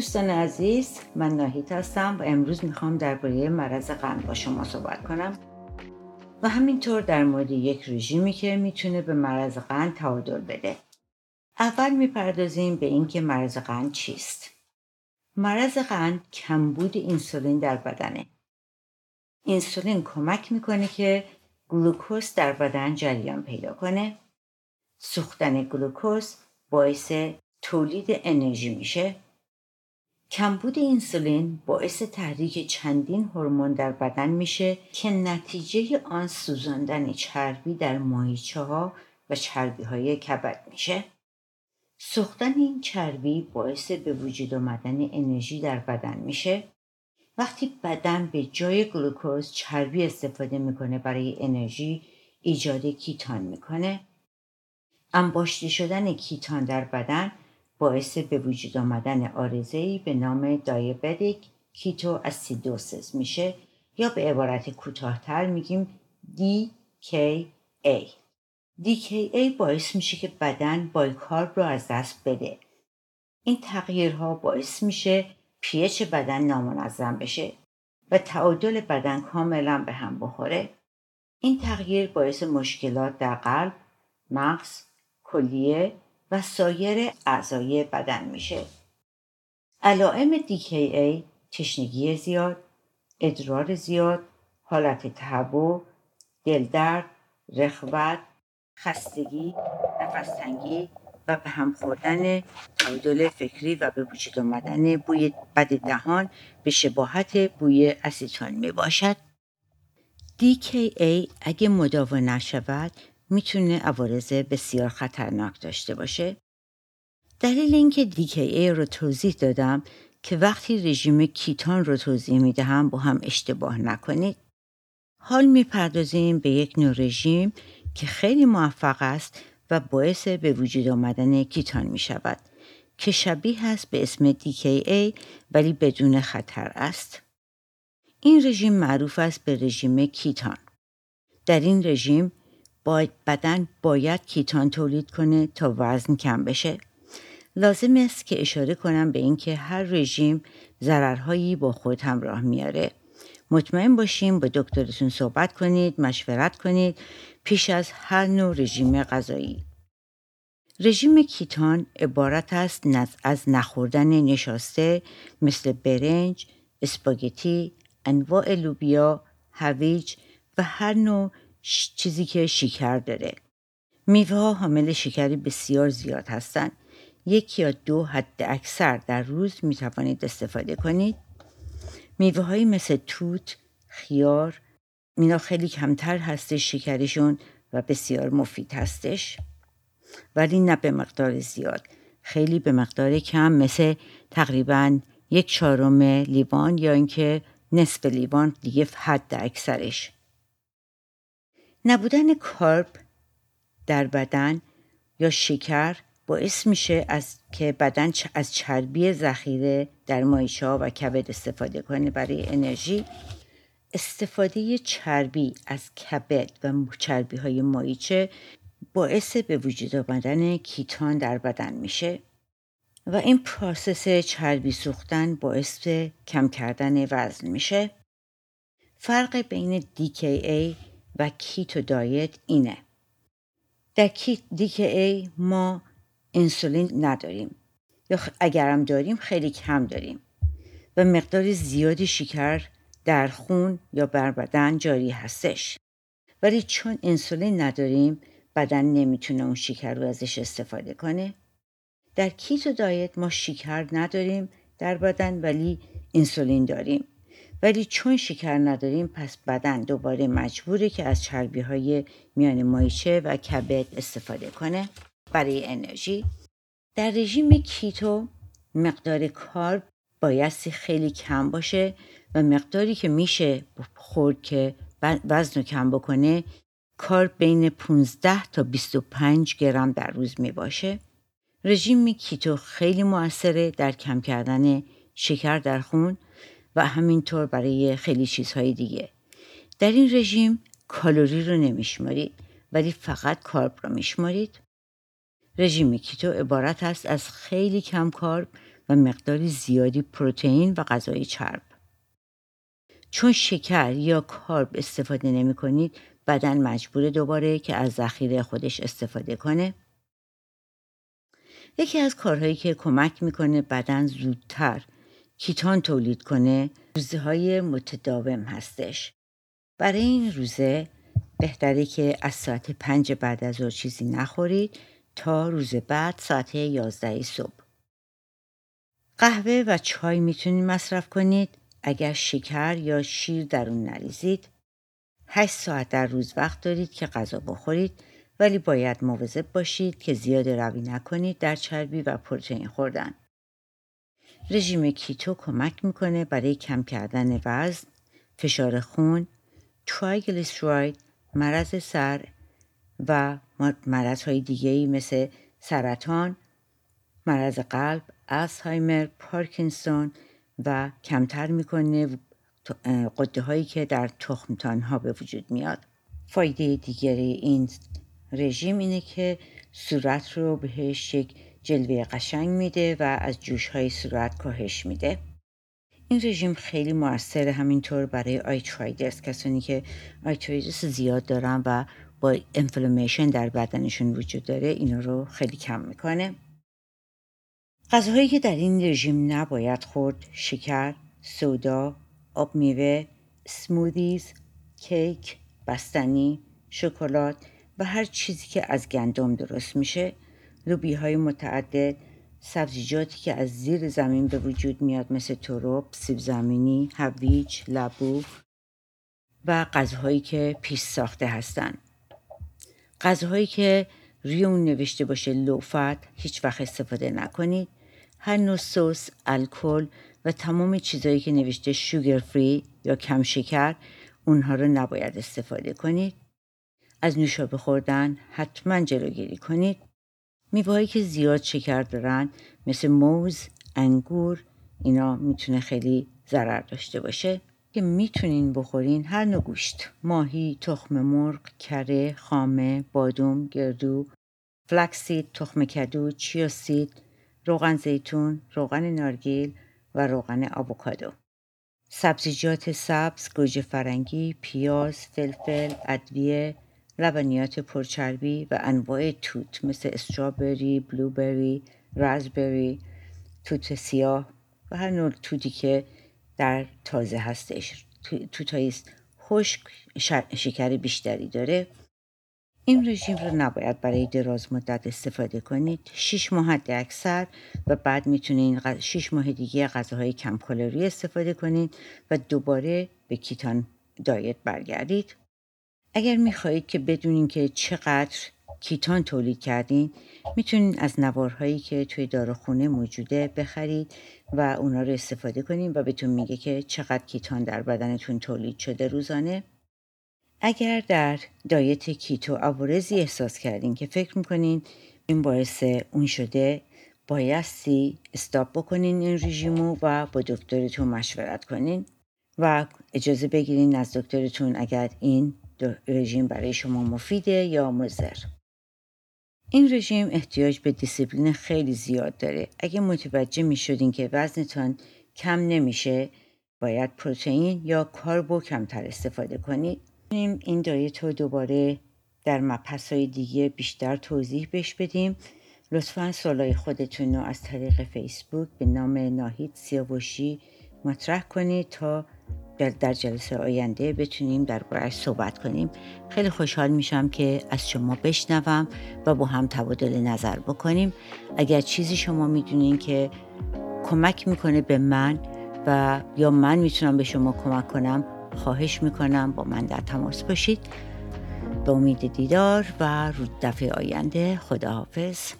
دوستان عزیز من ناهید هستم و امروز می‌خوام درباره مرض قند با شما صحبت کنم و همینطور در مورد یک رژیمی که می‌تونه به مرض قند تعادل بده. اول می‌پردازیم به اینکه مرض قند چیست. مرض قند کمبود اینسولین در بدنه. اینسولین کمک می‌کنه که گلوکوز در بدن جریان پیدا کنه. سوختن گلوکوز باعث تولید انرژی میشه. کمبود اینسولین باعث تحریک چندین هورمون در بدن میشه که نتیجه آن سوزاندن چربی در ماهیچه ها و چربی های کبد میشه. سوختن این چربی باعث به وجود آمدن انرژی در بدن میشه. وقتی بدن به جای گلوکوز چربی استفاده می‌کنه برای انرژی ایجاد کیتان می‌کنه. انباشته شدن کیتان در بدن باعث به وجود آمدن آرزهی به نام دایابتیک کیتو اسیدوسس میشه یا به عبارت کوتاهتر میگیم DKA. DKA باعث میشه که بدن بایکارب رو از دست بده. این تغییرها باعث میشه پیچ بدن نامنظم بشه و تعادل بدن کاملا به هم بخوره. این تغییر باعث مشکلات در قلب، مغز، کلیه و سایر اعضای بدن میشه. علائم DKA تشنگی زیاد، ادرار زیاد، حالت تهوع، دلدرد، رخوت، خستگی، نفستنگی و به هم خوردن تعادل فکری و به وجود آمدن بوی بد دهان به شباهت بوی اسیتون می باشد. DKA اگه مداوا نشود می‌تونه عوارض بسیار خطرناک داشته باشه. دلیل اینکه DKA رو توضیح دادم که وقتی رژیم کیتان رو توضیح می‌دهم با هم اشتباه نکنید. حال می‌پردازیم به یک نوع رژیم که خیلی موفق است و باعث به وجود آمدن کیتان می شود که شبیه است به اسم DKA ولی بدون خطر است. این رژیم معروف است به رژیم کیتان. در این رژیم باید بدن باید کیتان تولید کنه تا وزن کم بشه. لازم است که اشاره کنم به اینکه هر رژیم ضررهایی با خود همراه میاره. مطمئن باشیم با دکترتون صحبت کنید، مشورت کنید پیش از هر نوع رژیم غذایی. رژیم کیتان عبارت است از نخوردن نشاسته مثل برنج، اسپاگتی، انواع لوبیا، هویج و هر نوع چیزی که شکر داره. میوه ها حامل شکری بسیار زیاد هستند. یک یا دو حد اکثر در روز می توانید استفاده کنید. میوه های مثل توت، خیار، اینا خیلی کمتر هستش شکرشون و بسیار مفید هستش. ولی نه به مقدار زیاد. خیلی به مقدار کم مثل تقریبا یک چهارم لیوان یا اینکه نصف لیوان دیگه حد اکثرش. نبودن کارب در بدن یا شکر باعث میشه از که بدن از چربی ذخیره در مایچه و کبد استفاده کنه. برای انرژی استفاده چربی از کبد و چربی های ماهیچه باعث به وجود آمدن ketone در بدن میشه و این process چربی سوختن باعث کم کردن وزن میشه. فرق بین DKA و keto diet اینه. در DKA ما انسولین نداریم. یا اگرم داریم خیلی کم داریم. و مقدار زیادی شکر در خون یا بر بدن جاری هستش. ولی چون انسولین نداریم بدن نمی‌تونه اون شکر رو ازش استفاده کنه. در کیتو دایت ما شکر نداریم در بدن ولی انسولین داریم. ولی چون شکر نداریم پس بدن دوباره مجبوره که از چربی های میان مایچه و کبد استفاده کنه برای انرژی در رژیم کیتو مقدار کارب بایستی خیلی کم باشه و مقداری که میشه خورد که وزن رو کم بکنه کارب بین 15 تا 25 گرم در روز می باشه. رژیم کیتو خیلی موثره در کم کردن شکر در خون و همینطور برای خیلی چیزهای دیگه در این رژیم کالوری رو نمیشمارید ولی فقط کارب رو میشمارید رژیم کیتو عبارت است از خیلی کم کارب و مقداری زیادی پروتئین و غذای چرب. چون شکر یا کارب استفاده نمی کنید بدن مجبور دوباره که از ذخیره خودش استفاده کنه. یکی از کارهایی که کمک می‌کنه بدن زودتر کیتان تولید کنه روزه های متداوم هستش. برای این روزه بهتره که از ساعت پنج بعد از ظهر چیزی نخورید تا روز بعد ساعت یازده صبح. قهوه و چای می‌تونید مصرف کنید اگر شکر یا شیر در اون نریزید. هشت ساعت در روز وقت دارید که غذا بخورید ولی باید مواظب باشید که زیاد روی نکنید در چربی و پروتئین خوردن. رژیم کیتو کمک می‌کنه برای کم کردن وزن، فشار خون، ترایگلیسراید، مرض سر و مرض های دیگه مثل سرطان، مرض قلب، الزایمر، پارکینسون و کمتر می‌کنه قده هایی که در تخمتان ها به وجود میاد. فایده دیگری این رژیم اینه که صورت رو بهش یک جلوه قشنگ میده و از جوش های صورت کاهش میده. این رژیم خیلی موثر همینطور برای arthritis کسانی که arthritis زیاد دارن و یا inflammation در بدنشون وجود داره اینا رو خیلی کم می‌کنه غذاهایی که در این رژیم نباید خورد شکر soda آب میوه smoothies کیک بستنی شکلات و هر چیزی که از گندم درست میشه لوبیا های متعدد سبزیجاتی که از زیر زمین به وجود میاد مثل تروب، سیب زمینی، هویج، لبو و غذاهایی که پیش ساخته هستند. غذاهایی که روی اون نوشته باشه لوفت هیچ وقت استفاده نکنید. هر نوع سس، الکل و تمام چیزهایی که نوشته شوگر فری یا کم شکر اونها رو نباید استفاده کنید. از نوشابه خوردن حتما جلوگیری کنید. میوهایی که زیاد شکر دارن مثل موز، انگور اینا می‌تونه خیلی ضرر داشته باشه که می‌تونین بخورین هر نوع گوشت ماهی، تخم مرغ، کره، خامه، بادوم، گردو، فلکسید، تخم کدو، چیاسید، روغن زیتون، روغن نارگیل و روغن آووکادو. سبزیجات سبز، گوجه فرنگی، پیاز، فلفل، ادویه، لبنیات پرچربی و انواع توت مثل استرابری، بلوبری، رازبری، توت سیاه و هر نوع توتی که در تازه هستش توتایی خشک شکر بیشتری داره. این رژیم رو نباید برای دراز مدت استفاده کنید. 6 ماه حد اکثر و بعد می‌تونید 6 ماه دیگه غذاهای کم کالری استفاده کنید و دوباره به کیتان دایت برگردید. اگر می‌خواهید که بدونین که چقدر کیتان تولید کردین می‌تونین از نوارهایی که توی داروخونه موجوده بخرید و اونا رو استفاده کنین و بهتون میگه که چقدر کیتان در بدنتون تولید شده روزانه. اگر در دایت کیتو عوارضی احساس کردین که فکر می‌کنین این باعث اون شده بایستی استاپ بکنین این رژیمو و با دکترتون مشورت کنین و اجازه بگیرین از دکترتون اگر این رژیم برای شما مفیده یا مضر. این رژیم احتیاج به دیسیپلین خیلی زیاد داره. اگه متوجه می شدین که وزنتان کم نمیشه باید پروتئین یا carbo کمتر استفاده کنید. این diet رو دوباره در مبحث های دیگه بیشتر توضیح بش بدیم. لطفا سوالای خودتون رو از طریق فیسبوک به نام ناهید سیاوشی مطرح کنید تا در جلسه آینده بتونیم دربارهش صحبت کنیم. خیلی خوشحال میشم که از شما بشنوم و با هم تبادل نظر بکنیم. اگر چیزی شما می‌دونین که کمک می‌کنه به من و یا من می‌تونم به شما کمک کنم خواهش می‌کنم با من در تماس باشید. به امید دیدار و رو دفعه آینده خداحافظ.